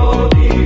body.